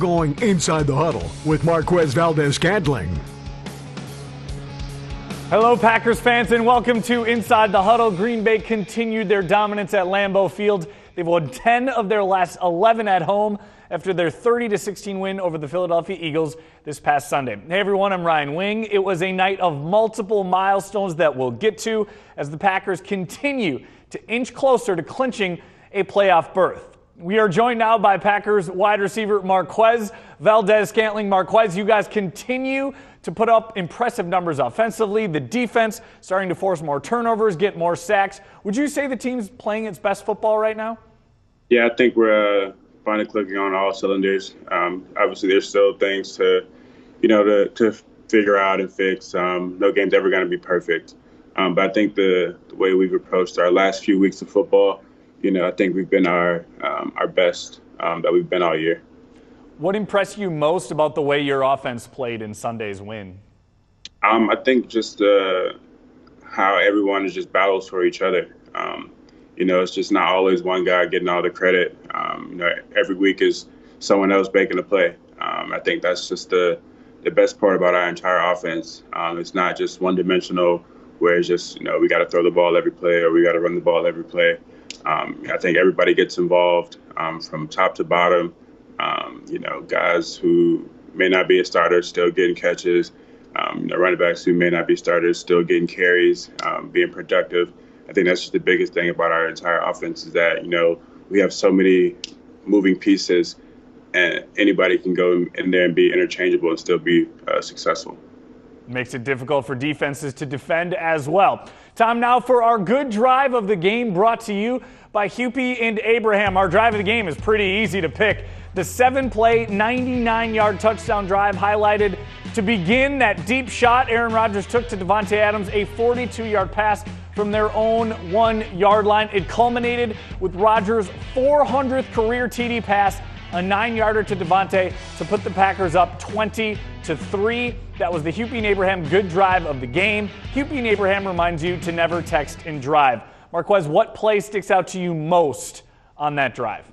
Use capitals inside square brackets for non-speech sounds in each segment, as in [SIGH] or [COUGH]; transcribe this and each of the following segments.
going inside the huddle with Marquez Valdes Scantling. Hello, Packers fans, and welcome to Inside the Huddle. Green Bay continued their dominance at Lambeau Field. They've won 10 of their last 11 at home after their 30 16 win over the Philadelphia Eagles this past Sunday. Hey everyone, I'm Ryan Wing. It was a night of multiple milestones that we'll get to as the Packers continue to inch closer to clinching a playoff berth. We are joined now by Packers wide receiver Marquez Valdes Scantling. Marquez, you guys continue to put up impressive numbers offensively. The defense starting to force more turnovers, get more sacks. Would you say the team's playing its best football right now? Yeah, I think we're uh, finally clicking on all cylinders. Um, obviously, there's still things to, you know, to, to figure out and fix. Um, no game's ever going to be perfect. Um, but I think the, the, way we've approached our last few weeks of football, you know, I think we've been our um, our best um, that we've been all year. What impressed you most about the way your offense played in Sunday's win? Um, I think just uh, how everyone is just battles for each other. Um, you know, it's just not always one guy getting all the credit. Um, you know, every week is someone else making a play. Um, I think that's just the the best part about our entire offense. Um, it's not just one dimensional where it's just you know we got to throw the ball every play or we got to run the ball every play. Um, I think everybody gets involved um, from top to bottom. Um, you know, guys who may not be a starter still getting catches. Um, you running backs who may not be starters still getting carries, um, being productive. I think that's just the biggest thing about our entire offense is that you know we have so many moving pieces, and anybody can go in there and be interchangeable and still be uh, successful. Makes it difficult for defenses to defend as well. Time now for our good drive of the game brought to you by Hupy and Abraham. Our drive of the game is pretty easy to pick. The seven play, 99 yard touchdown drive highlighted to begin that deep shot Aaron Rodgers took to Davante Adams, a 42 yard pass from their own one yard line. It culminated with Rodgers' 400th career TD pass, a nine yarder to Davante to put the Packers up 20 to 3. That was the and Abraham good drive of the game. And Abraham reminds you to never text and drive. Marquez, what play sticks out to you most on that drive?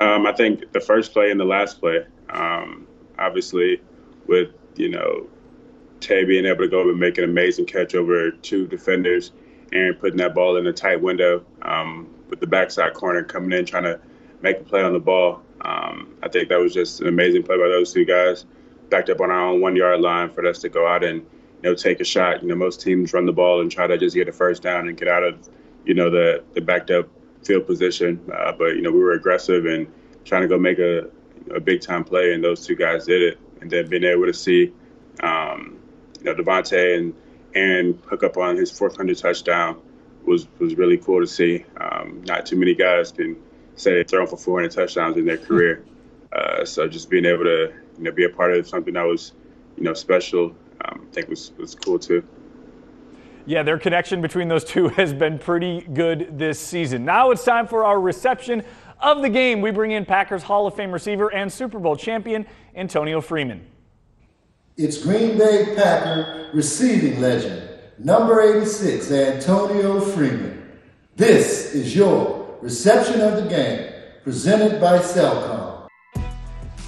Um, I think the first play and the last play. Um, obviously, with you know Tay being able to go and make an amazing catch over two defenders and putting that ball in a tight window um, with the backside corner coming in trying to make a play on the ball. Um, I think that was just an amazing play by those two guys, backed up on our own one yard line for us to go out and you know take a shot. You know most teams run the ball and try to just get a first down and get out of you know the the backed up field position. Uh, but you know we were aggressive and trying to go make a a big time play, and those two guys did it. And then being able to see um, you know Davante and and hook up on his 400 touchdown was was really cool to see. Um, not too many guys can say they're throwing for 400 touchdowns in their career. [LAUGHS] Uh, so just being able to you know be a part of something that was you know special, um, I think was was cool too. Yeah, their connection between those two [LAUGHS] has been pretty good this season. Now it's time for our reception of the game. We bring in Packers Hall of Fame receiver and Super Bowl champion Antonio Freeman. It's Green Bay Packer receiving legend, number 86, Antonio Freeman. This is your reception of the game, presented by Cellcom.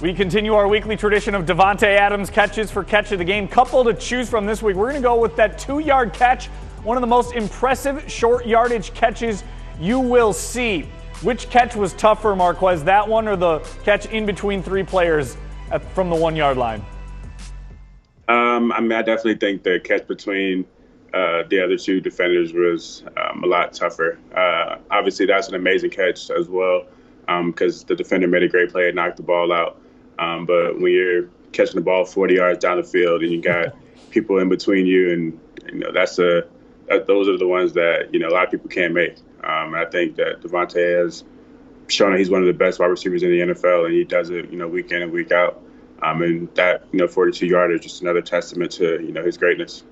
We continue our weekly tradition of Davante Adams catches for catch of the game. Couple to choose from this week. We're going to go with that two-yard catch, one of the most impressive short yardage catches you will see. Which catch was tougher, Marquez? That one or the catch in between three players at, from the one-yard line? Um, I mean, I definitely think the catch between uh, the other two defenders was um, a lot tougher. Uh, obviously, that's an amazing catch as well because um, the defender made a great play and knocked the ball out. Um, but when you're catching the ball 40 yards down the field and you got [LAUGHS] people in between you, and you know that's a that, those are the ones that you know a lot of people can't make. Um, I think that Davante has shown that he's one of the best wide receivers in the NFL, and he does it you know week in and week out. Um, and that, you know, 42 yarder is just another testament to, you know, his greatness.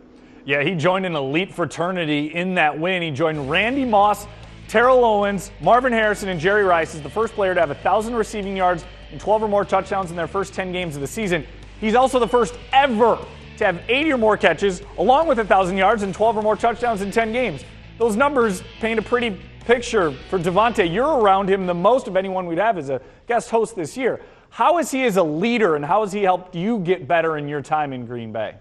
Yeah, he joined an elite fraternity in that win. He joined Randy Moss, Terrell Owens, Marvin Harrison, and Jerry Rice as the first player to have 1,000 receiving yards and 12 or more touchdowns in their first 10 games of the season. He's also the first ever to have 80 or more catches, along with 1,000 yards and 12 or more touchdowns in 10 games. Those numbers paint a pretty picture for Davante. You're around him the most of anyone we'd have as a guest host this year. How is he as a leader, and how has he helped you get better in your time in Green Bay?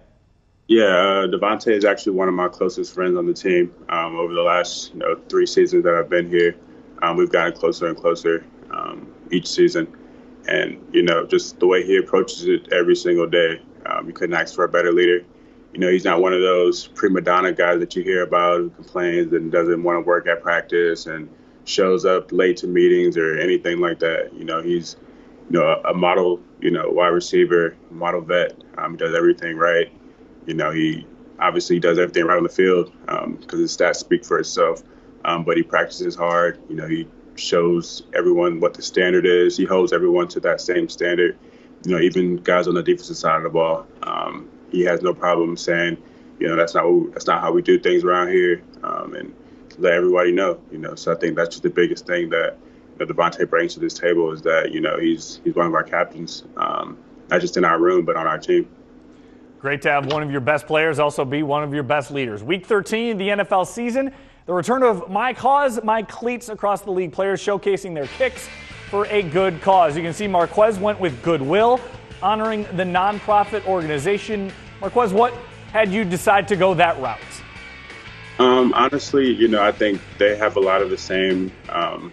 Yeah, uh, Davante is actually one of my closest friends on the team. Um, over the last you know three seasons that I've been here, um, we've gotten closer and closer um, each season, and you know just the way he approaches it every single day, um, you couldn't ask for a better leader. You know, he's not one of those prima donna guys that you hear about who complains and doesn't want to work at practice and shows up late to meetings or anything like that. You know, he's you know a, a model you know wide receiver, model vet. Um, does everything right you know, he obviously does everything right on the field because um, his stats speak for itself. Um, but he practices hard. You know, he shows everyone what the standard is. He holds everyone to that same standard. You know, even guys on the defensive side of the ball, um, he has no problem saying, you know, that's not that's not how we do things around here, um, and let everybody know. You know, so I think that's just the biggest thing that you know, Davante brings to this table is that you know he's he's one of our captains, um, not just in our room but on our team. Great to have one of your best players also be one of your best leaders. Week 13 of the NFL season, the return of My Cause, My Cleats across the league players showcasing their kicks for a good cause. You can see Marquez went with Goodwill, honoring the nonprofit organization. Marquez, what had you decide to go that route? Um, honestly, you know, I think they have a lot of the same um,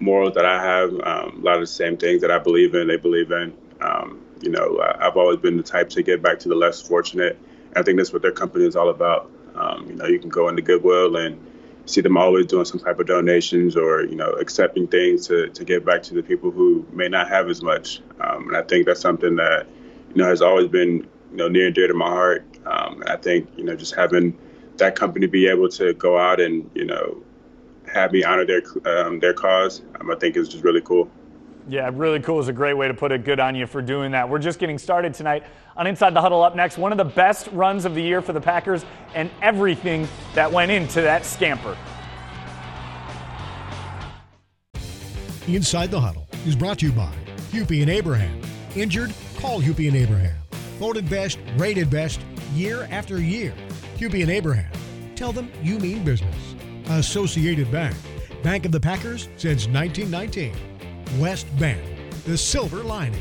morals that I have, um, a lot of the same things that I believe in, they believe in. Um, you know, I've always been the type to get back to the less fortunate. I think that's what their company is all about. Um, you know, you can go into Goodwill and see them always doing some type of donations or you know accepting things to, to get back to the people who may not have as much. Um, and I think that's something that you know has always been you know near and dear to my heart. Um, and I think you know just having that company be able to go out and you know have me honor their um, their cause, um, I think is just really cool. Yeah, really cool is a great way to put it. Good on you for doing that. We're just getting started tonight on Inside the Huddle up next. One of the best runs of the year for the Packers and everything that went into that scamper. Inside the Huddle is brought to you by Hupy and Abraham. Injured? Call Hupy and Abraham. Voted best, rated best, year after year. Hupy and Abraham. Tell them you mean business. Associated Bank. Bank of the Packers since 1919. West Bend, the silver lining.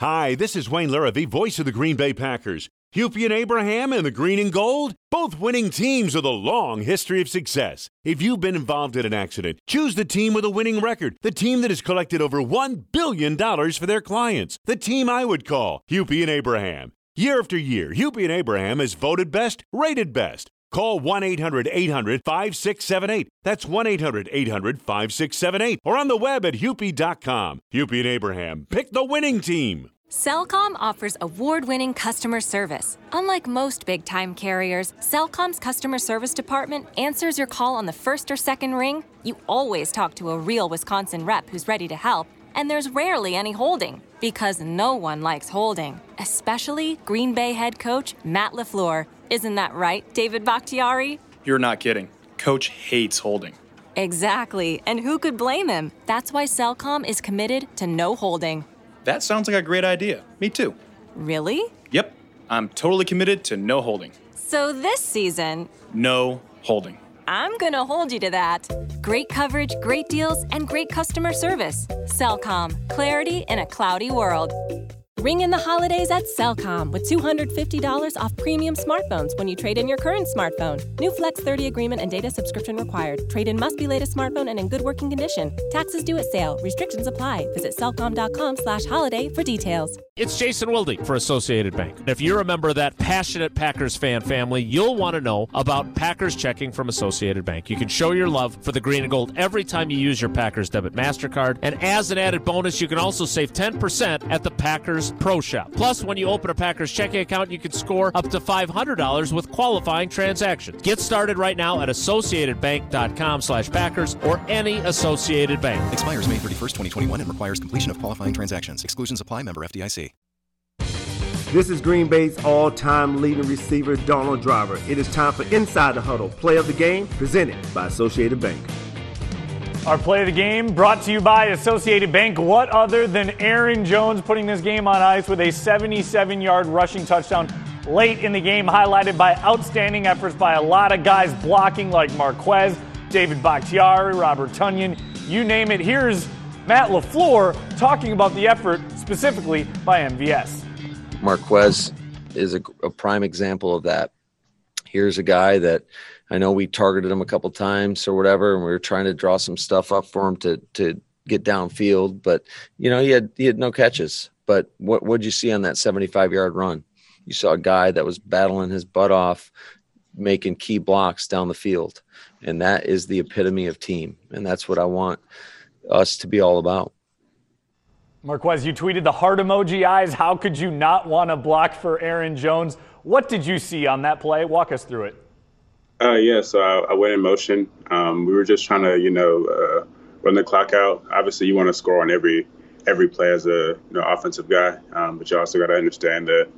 Hi, this is Wayne Larrivee, voice of the Green Bay Packers. Hupy and Abraham and the Green and Gold, both winning teams with a long history of success. If you've been involved in an accident, choose the team with a winning record, the team that has collected over $1 billion for their clients, the team I would call Hupy and Abraham. Year after year, Hupy and Abraham has voted best, rated best. Call 1 800 800 5678. That's 1 800 800 5678. Or on the web at hupy.com. Hupy and Abraham, pick the winning team. Cellcom offers award winning customer service. Unlike most big time carriers, Cellcom's customer service department answers your call on the first or second ring. You always talk to a real Wisconsin rep who's ready to help, and there's rarely any holding because no one likes holding, especially Green Bay head coach Matt LaFleur isn't that right, David Bakhtiari? You're not kidding. Coach hates holding. Exactly. And who could blame him? That's why Cellcom is committed to no holding. That sounds like a great idea. Me too. Really? Yep. I'm totally committed to no holding. So this season, no holding. I'm gonna hold you to that. Great coverage, great deals, and great customer service. Cellcom, clarity in a cloudy world. Ring in the holidays at Cellcom with $250 off premium smartphones when you trade in your current smartphone. New Flex 30 agreement and data subscription required. Trade in must be latest smartphone and in good working condition. Taxes due at sale. Restrictions apply. Visit cellcom.com slash holiday for details. It's Jason Wilde for Associated Bank. If you're a member of that passionate Packers fan family, you'll want to know about Packers checking from Associated Bank. You can show your love for the green and gold every time you use your Packers debit MasterCard. And as an added bonus, you can also save 10% at the Packers Pro Shop. Plus, when you open a Packers checking account, you can score up to $500 with qualifying transactions. Get started right now at associatedbank.com slash Packers or any Associated Bank. Expires May 31st, 2021 and requires completion of qualifying transactions. Exclusions apply. Member FDIC. This is Green Bay's all-time leading receiver, Donald Driver. It is time for Inside the Huddle, play of the game, presented by Associated Bank. Our play of the game brought to you by Associated Bank. What other than Aaron Jones putting this game on ice with a 77 yard rushing touchdown late in the game, highlighted by outstanding efforts by a lot of guys blocking like Marquez, David Bakhtiari, Robert Tonyan, you name it. Here's Matt LaFleur talking about the effort specifically by MVS. Marquez is a, a prime example of that. Here's a guy that I know we targeted him a couple times or whatever, and we were trying to draw some stuff up for him to to get downfield. But you know, he had he had no catches. But what what'd you see on that 75 yard run? You saw a guy that was battling his butt off, making key blocks down the field, and that is the epitome of team. And that's what I want us to be all about. Marquez, you tweeted the heart emoji eyes. How could you not want to block for Aaron Jones? What did you see on that play? Walk us through it. Uh, yeah, so I, I, went in motion. Um, we were just trying to, you know, uh, run the clock out. Obviously, you want to score on every every play as a you know, offensive guy, um, but you also got to understand the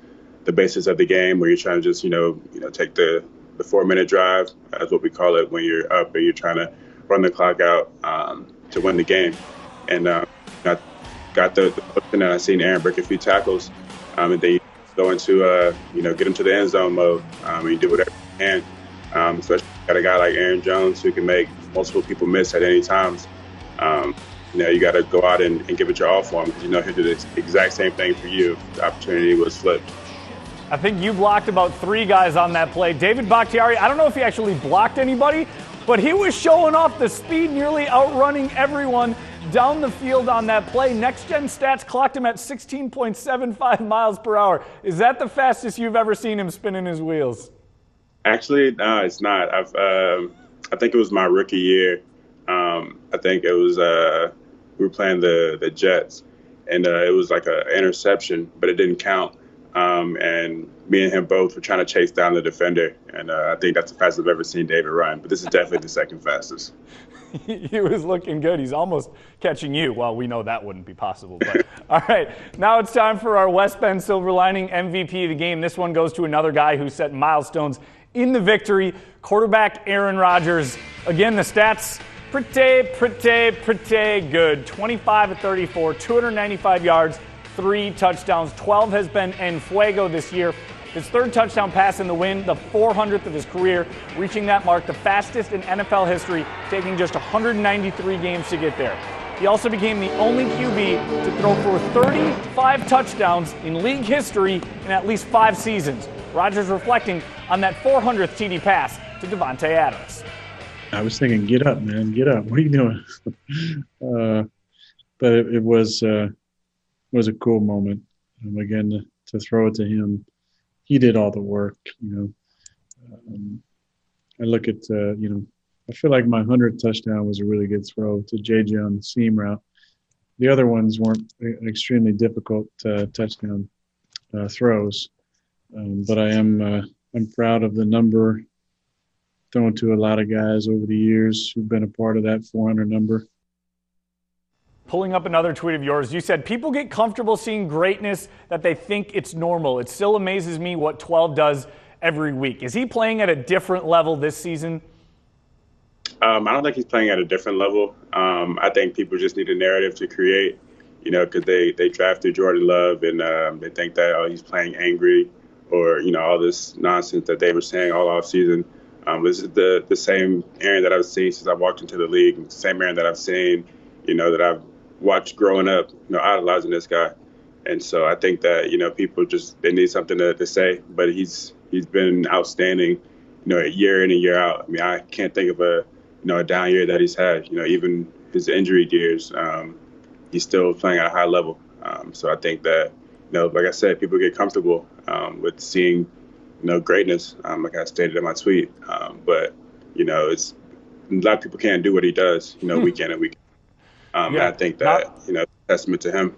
the basis of the game where you're trying to just, you know, you know, take the the four minute drive, as what we call it, when you're up and you're trying to run the clock out um, to win the game. And uh, I got the, the and I seen Aaron break a few tackles, um, and then you go into uh, you know get into the end zone mode. Um, and you do whatever you can, um, especially got a guy like Aaron Jones who can make multiple people miss at any times. Um, you know, you got to go out and, and, give it your all for him because you know he'll do the exact same thing for you if the opportunity was flipped. I think you blocked about three guys on that play. David Bakhtiari, I don't know if he actually blocked anybody, but he was showing off the speed, nearly outrunning everyone down the field on that play. Next gen stats clocked him at 16.75 miles per hour. Is that the fastest you've ever seen him spinning his wheels? Actually, no, it's not. I've, uh, I think it was my rookie year. Um, I think it was uh, we were playing the the Jets, and uh, it was like an interception, but it didn't count. Um, and me and him both were trying to chase down the defender, and uh, I think that's the fastest I've ever seen David run. But this is definitely the second fastest. [LAUGHS] he was looking good. He's almost catching you. Well, we know that wouldn't be possible. But [LAUGHS] all right, now it's time for our West Bend Silver Lining MVP of the game. This one goes to another guy who set milestones in the victory. Quarterback Aaron Rodgers. Again, the stats pretty, pretty, pretty good. 25 of 34, 295 yards three touchdowns. 12 has been en fuego this year. His third touchdown pass in the win, the 400th of his career, reaching that mark, the fastest in NFL history, taking just 193 games to get there. He also became the only QB to throw for 35 touchdowns in league history in at least five seasons. Rodgers reflecting on that 400th TD pass to Davante Adams. I was thinking, get up, man, get up. What are you doing? [LAUGHS] uh, but it, it was uh, was a cool moment. Again, to, throw it to him, he did all the work. You know, um, I look at uh, you know, I feel like my hundredth touchdown was a really good throw to JJ on the seam route. The other ones weren't extremely difficult uh, touchdown uh, throws, um, but I am uh, I'm proud of the number thrown to a lot of guys over the years who've been a part of that 400 number pulling up another tweet of yours. You said people get comfortable seeing greatness that they think it's normal. It still amazes me what 12 does every week. Is he playing at a different level this season? Um, I don't think he's playing at a different level. Um, I think people just need a narrative to create, you know, because they, they drafted Jordan Love and um, they think that, oh, he's playing angry or, you know, all this nonsense that they were saying all off season. Um, this is the, the same Aaron that I've seen since I walked into the league, same Aaron that I've seen, you know, that I've watched growing up, you know, idolizing this guy. And so I think that, you know, people just they need something to, to say. But he's he's been outstanding, you know, year in and year out. I mean, I can't think of a you know, a down year that he's had. You know, even his injury years, um, he's still playing at a high level. Um, so I think that, you know, like I said, people get comfortable um, with seeing, you know, greatness, um, like I stated in my tweet. Um, but, you know, it's a lot of people can't do what he does, you know, hmm. week in and week um, yeah, I think that, not, you know, testament to him.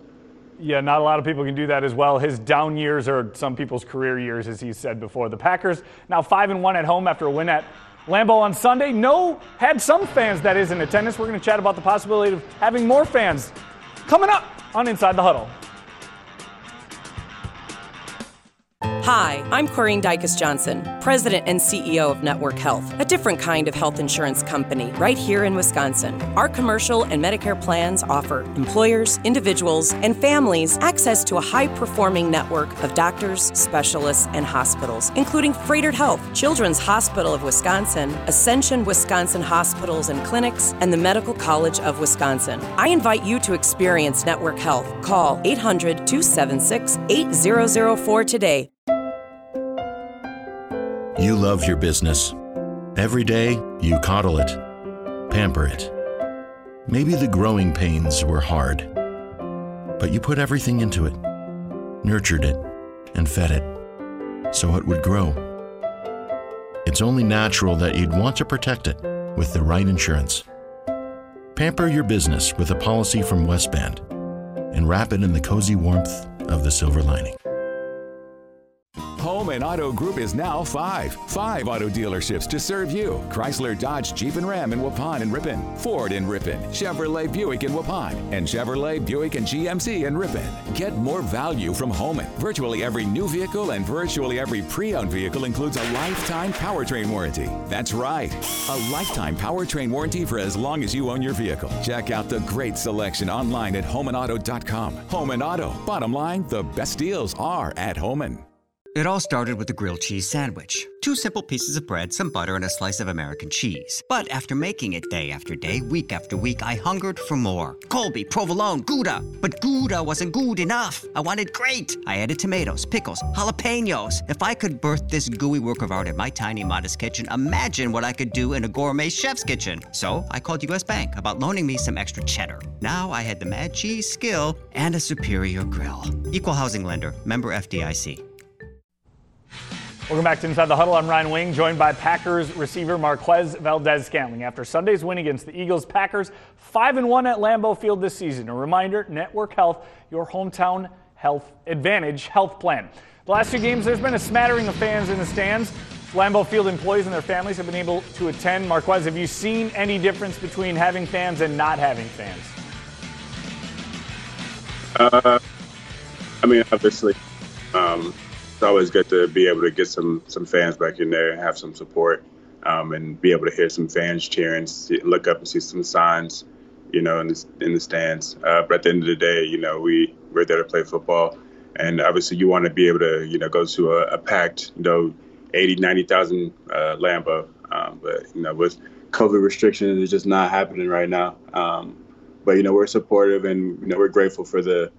Yeah, not a lot of people can do that as well. His down years are some people's career years, as he said before. The Packers now five and one at home after a win at Lambeau on Sunday. No, had some fans that is in attendance. We're going to chat about the possibility of having more fans coming up on Inside the Huddle. Hi, I'm Corrine Dykus Johnson, President and CEO of Network Health, a different kind of health insurance company right here in Wisconsin. Our commercial and Medicare plans offer employers, individuals, and families access to a high performing network of doctors, specialists, and hospitals, including Froedtert Health, Children's Hospital of Wisconsin, Ascension Wisconsin Hospitals and Clinics, and the Medical College of Wisconsin. I invite you to experience Network Health. Call 800 276 8004 today. You love your business. Every day, you coddle it, pamper it. Maybe the growing pains were hard, but you put everything into it, nurtured it, and fed it so it would grow. It's only natural that you'd want to protect it with the right insurance. Pamper your business with a policy from West Bend and wrap it in the cozy warmth of the silver lining. Homan Auto Group is now five. Five auto dealerships to serve you. Chrysler, Dodge, Jeep, and Ram in Waupun and Ripon. Ford in Ripon. Chevrolet Buick in Waupun. And Chevrolet Buick and GMC in Ripon. Get more value from Homan. Virtually every new vehicle and virtually every pre-owned vehicle includes a lifetime powertrain warranty. That's right. A lifetime powertrain warranty for as long as you own your vehicle. Check out the great selection online at homanauto.com. Homan Auto. Bottom line, the best deals are at Homan. It all started with a grilled cheese sandwich. Two simple pieces of bread, some butter, and a slice of American cheese. But after making it day after day, week after week, I hungered for more. Colby, provolone, Gouda. But Gouda wasn't good enough. I wanted great. I added tomatoes, pickles, jalapenos. If I could birth this gooey work of art in my tiny, modest kitchen, imagine what I could do in a gourmet chef's kitchen. So I called US Bank about loaning me some extra cheddar. Now I had the mad cheese skill and a superior grill. Equal housing lender, member FDIC. Welcome back to Inside the Huddle. I'm Ryan Wing, joined by Packers receiver Marquez Valdes Scantling. After Sunday's win against the Eagles, Packers 5 and 1 at Lambeau Field this season. A reminder Network Health, your hometown health advantage health plan. The last two games, there's been a smattering of fans in the stands. Lambeau Field employees and their families have been able to attend. Marquez, have you seen any difference between having fans and not having fans? Uh, I mean, obviously, um, it's always good to be able to get some some fans back in there and have some support, um, and be able to hear some fans cheering, see, look up and see some signs, you know, in the in the stands. Uh, but at the end of the day, you know, we we're there to play football, and obviously you want to be able to you know go to a, a packed you know 80, 90,000 uh, Lambeau, um, but you know with COVID restrictions, it's just not happening right now. Um, but you know we're supportive and you know we're grateful for the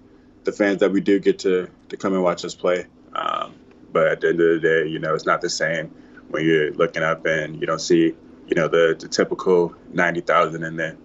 the fans that we do get to to come and watch us play. Um, but at the end of the day, you know, it's not the same when you're looking up and you don't see, you know, the, the typical 90,000 in there.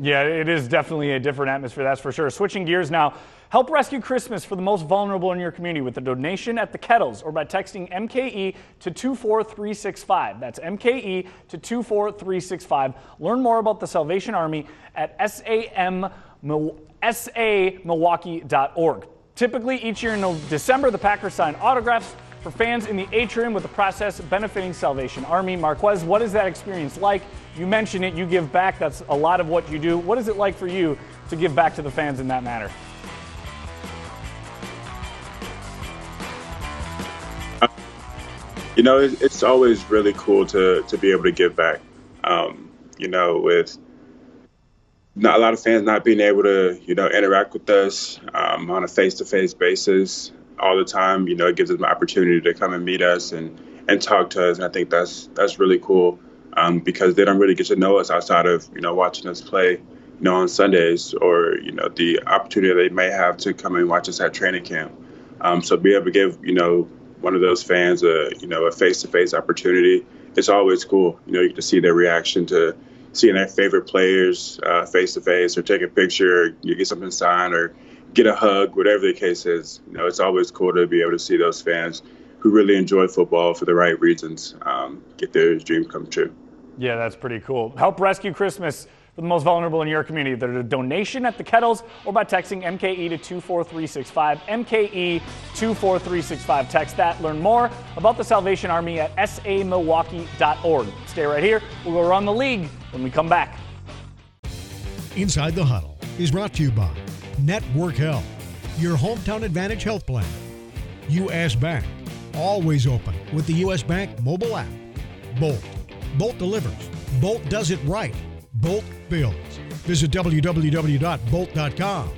Yeah, it is definitely a different atmosphere, that's for sure. Switching gears now, help rescue Christmas for the most vulnerable in your community with a donation at the Kettles or by texting MKE to 24365. That's MKE to 24365. Learn more about the Salvation Army at SAM, samilwaukee.org. Typically, each year in December, the Packers sign autographs for fans in the atrium with the process benefiting Salvation Army. Marquez, what is that experience like? You mentioned it, you give back. That's a lot of what you do. What is it like for you to give back to the fans in that manner? You know, it's always really cool to, to be able to give back. Um, you know, with not a lot of fans not being able to, you know, interact with us um, on a face-to-face basis all the time. You know, it gives them an opportunity to come and meet us and, and talk to us. And I think that's that's really cool um, because they don't really get to know us outside of you know watching us play, you know, on Sundays or you know the opportunity they may have to come and watch us at training camp. Um, so be able to give you know one of those fans a you know a face-to-face opportunity. It's always cool. You know, you get to see their reaction to seeing their favorite players face to face or take a picture, you get something signed or get a hug, whatever the case is. You know, it's always cool to be able to see those fans who really enjoy football for the right reasons um, get their dreams come true. Yeah, that's pretty cool. Help rescue Christmas the most vulnerable in your community. There's a donation at the Kettles or by texting MKE to 24365. MKE 24365. Text that. Learn more about the Salvation Army at samilwaukee.org. Stay right here. We'll go around the league when we come back. Inside the Huddle is brought to you by Network Health, your hometown advantage health plan, U.S. Bank, always open with the U.S. Bank mobile app. Bolt. Bolt delivers. Bolt does it right. Bolt builds. Visit www.bolt.com.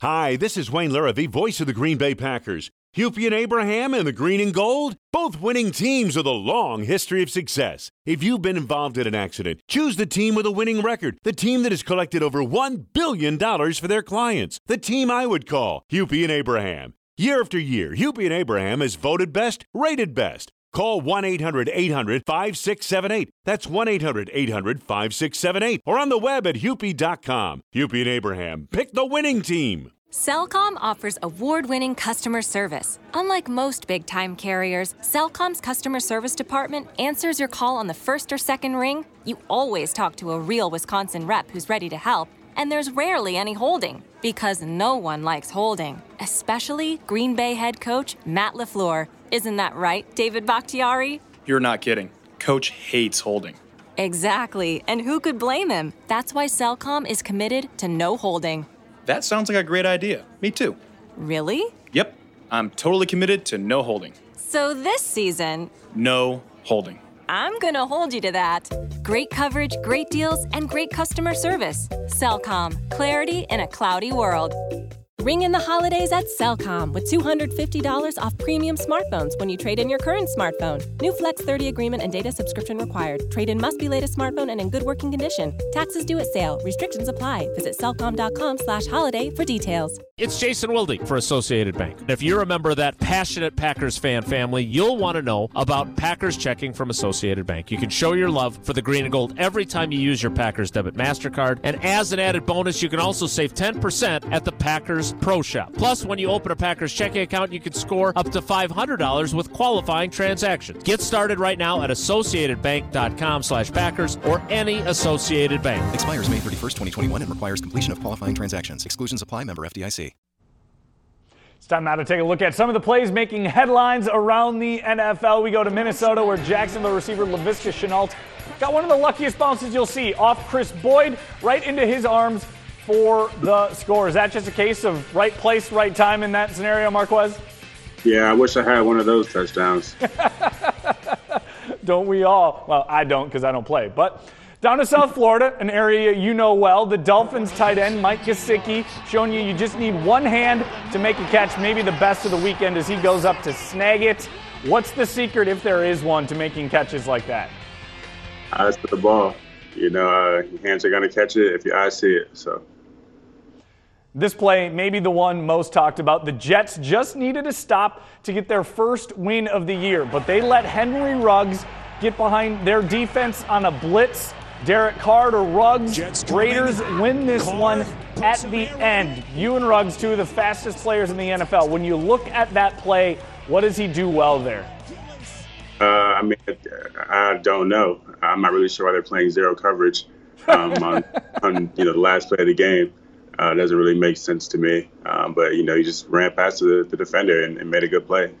Hi, this is Wayne Larrivee, voice of the Green Bay Packers. Hupy and Abraham and the Green and Gold, both winning teams with a long history of success. If you've been involved in an accident, choose the team with a winning record, the team that has collected over $1 billion for their clients, the team I would call Hupy and Abraham. Year after year, Hupy and Abraham is voted best, rated best. Call 1 800 800 5678. That's 1 800 800 5678. Or on the web at hupy.com. Hupy and Abraham, pick the winning team. Cellcom offers award winning customer service. Unlike most big time carriers, Cellcom's customer service department answers your call on the first or second ring. You always talk to a real Wisconsin rep who's ready to help, and there's rarely any holding because no one likes holding, especially Green Bay head coach Matt LaFleur. Isn't that right, David Bakhtiari? You're not kidding. Coach hates holding. Exactly, and who could blame him? That's why Cellcom is committed to no holding. That sounds like a great idea. Me too. Really? Yep. I'm totally committed to no holding. So this season, No holding. I'm gonna hold you to that. Great coverage, great deals, and great customer service. Cellcom, clarity in a cloudy world. Ring in the holidays at Cellcom with $250 off premium smartphones when you trade in your current smartphone. New Flex 30 agreement and data subscription required. Trade in must be latest smartphone and in good working condition. Taxes due at sale. Restrictions apply. Visit cellcom.com slash holiday for details. It's Jason Wilde for Associated Bank. If you're a member of that passionate Packers fan family, you'll want to know about Packers checking from Associated Bank. You can show your love for the green and gold every time you use your Packers debit MasterCard. And as an added bonus, you can also save 10% at the Packers Pro Shop. Plus, when you open a Packers checking account, you can score up to $500 with qualifying transactions. Get started right now at associatedbank.com slash Packers or any Associated Bank. Expires May 31st, 2021 and requires completion of qualifying transactions. Exclusions apply. Member FDIC. It's time now to take a look at some of the plays making headlines around the NFL. We go to Minnesota where Jacksonville receiver Laviska Shenault got one of the luckiest bounces you'll see off Kris Boyd right into his arms for the score. Is that just a case of right place, right time in that scenario, Marquez? Yeah, I wish I had one of those touchdowns. [LAUGHS] [LAUGHS] don't we all? Well, I don't because I don't play. But down to South Florida, an area you know well, the Dolphins tight end Mike Gesicki showing you you just need one hand to make a catch, maybe the best of the weekend as he goes up to snag it. What's the secret, if there is one, to making catches like that? Eyes for the ball. You know, uh, your hands are going to catch it if your eyes see it. So. This play may be the one most talked about. The Jets just needed a stop to get their first win of the year, but they let Henry Ruggs get behind their defense on a blitz. Derek Carr to Ruggs. Raiders win this one at the end. You and Ruggs, two of the fastest players in the NFL. When you look at that play, what does he do well there? Uh, I mean, I don't know. I'm not really sure why they're playing zero coverage um, on, [LAUGHS] on you know the last play of the game. Uh, doesn't really make sense to me. Um, but you know, he just ran past the, the defender and, and, made a good play.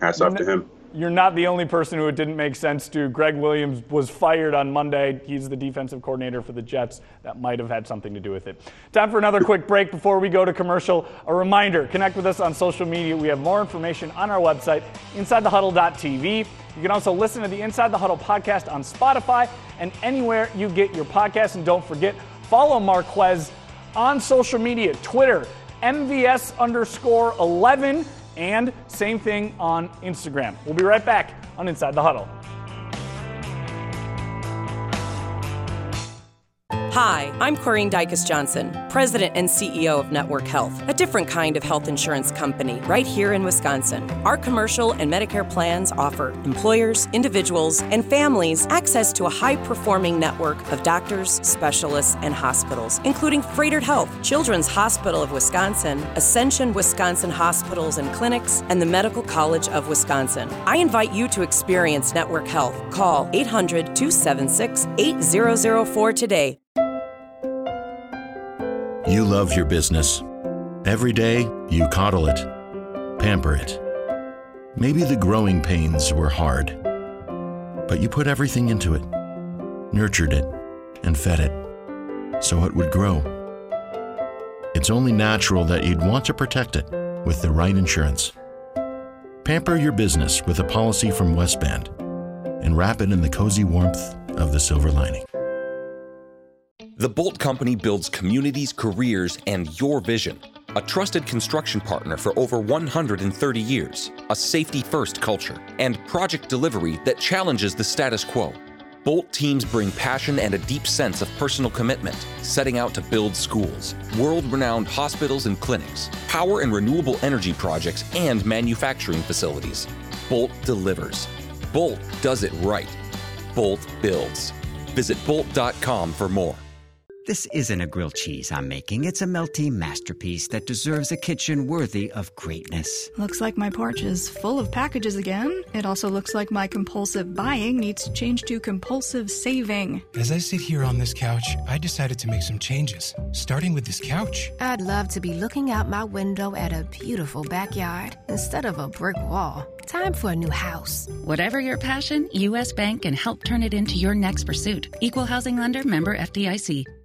Hats off to him. You're not the only person who it didn't make sense to. Gregg Williams was fired on Monday. He's the defensive coordinator for the Jets. That might have had something to do with it. Time for another quick break before we go to commercial. A reminder connect with us on social media. We have more information on our website, InsideTheHuddle.tv. You can also listen to the Inside the Huddle podcast on Spotify and anywhere you get your podcasts. And don't forget, follow Marquez on social media Twitter, MVS underscore 11, and same thing on Instagram. We'll be right back on Inside the Huddle. Hi, I'm Corrine Dykus Johnson, President and CEO of Network Health, a different kind of health insurance company right here in Wisconsin. Our commercial and Medicare plans offer employers, individuals, and families access to a high performing network of doctors, specialists, and hospitals, including Froedtert Health, Children's Hospital of Wisconsin, Ascension Wisconsin Hospitals and Clinics, and the Medical College of Wisconsin. I invite you to experience Network Health. Call 800 276 8004 today. You love your business. Every day, you coddle it, pamper it. Maybe the growing pains were hard, but you put everything into it, nurtured it, and fed it so it would grow. It's only natural that you'd want to protect it with the right insurance. Pamper your business with a policy from West Bend and wrap it in the cozy warmth of the silver lining. The Bolt Company builds communities, careers, and your vision. A trusted construction partner for over 130 years, a safety first culture, and project delivery that challenges the status quo. Bolt teams bring passion and a deep sense of personal commitment, setting out to build schools, world renowned hospitals and clinics, power and renewable energy projects, and manufacturing facilities. Bolt delivers. Bolt does it right. Bolt builds. Visit Bolt.com for more. This isn't a grilled cheese I'm making. It's a melty masterpiece that deserves a kitchen worthy of greatness. Looks like my porch is full of packages again. It also looks like my compulsive buying needs to change to compulsive saving. As I sit here on this couch, I decided to make some changes, starting with this couch. I'd love to be looking out my window at a beautiful backyard instead of a brick wall. Time for a new house. Whatever your passion, U.S. Bank can help turn it into your next pursuit. Equal housing lender member FDIC.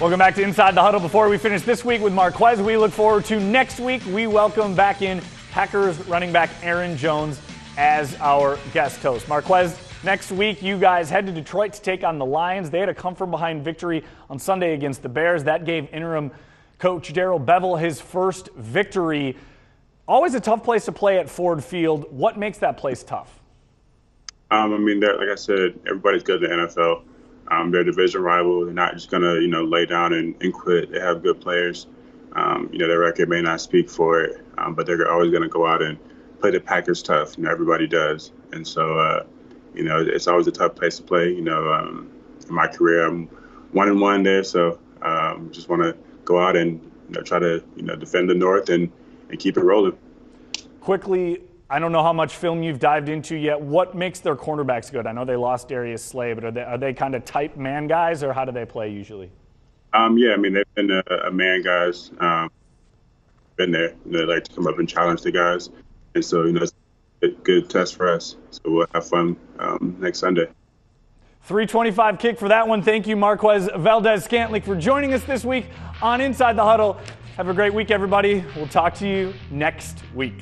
Welcome back to Inside the Huddle. Before we finish this week with Marquez, we look forward to next week. We welcome back in Packers running back Aaron Jones as our guest host. Marquez, next week you guys head to Detroit to take on the Lions. They had a come from behind victory on Sunday against the Bears. That gave interim coach Darrell Bevell his first victory. Always a tough place to play at Ford Field. What makes that place tough? Um, I mean, like I said, everybody's good in the NFL. Um, they're division rival. They're not just gonna, you know, lay down and, and quit. They have good players. Um, you know, their record may not speak for it, um, but they're always gonna go out and play the Packers tough. You know, everybody does, and so uh, you know, it's always a tough place to play. You know, um, in my career, I'm one and one there, so um, just want to go out and you know try to you know defend the North and and keep it rolling. Quickly, I don't know how much film you've dived into yet. What makes their cornerbacks good? I know they lost Darius Slay, but are they, are they kind of type man guys, or how do they play usually? Um, yeah, I mean they've been a, a man guys. Um, been there. They like to come up and challenge the guys, and so you know it's a good test for us. So we'll have fun um, next Sunday. 325 kick for that one. Thank you, Marquez Valdes Scantling, for joining us this week on Inside the Huddle. Have a great week, everybody. We'll talk to you next week.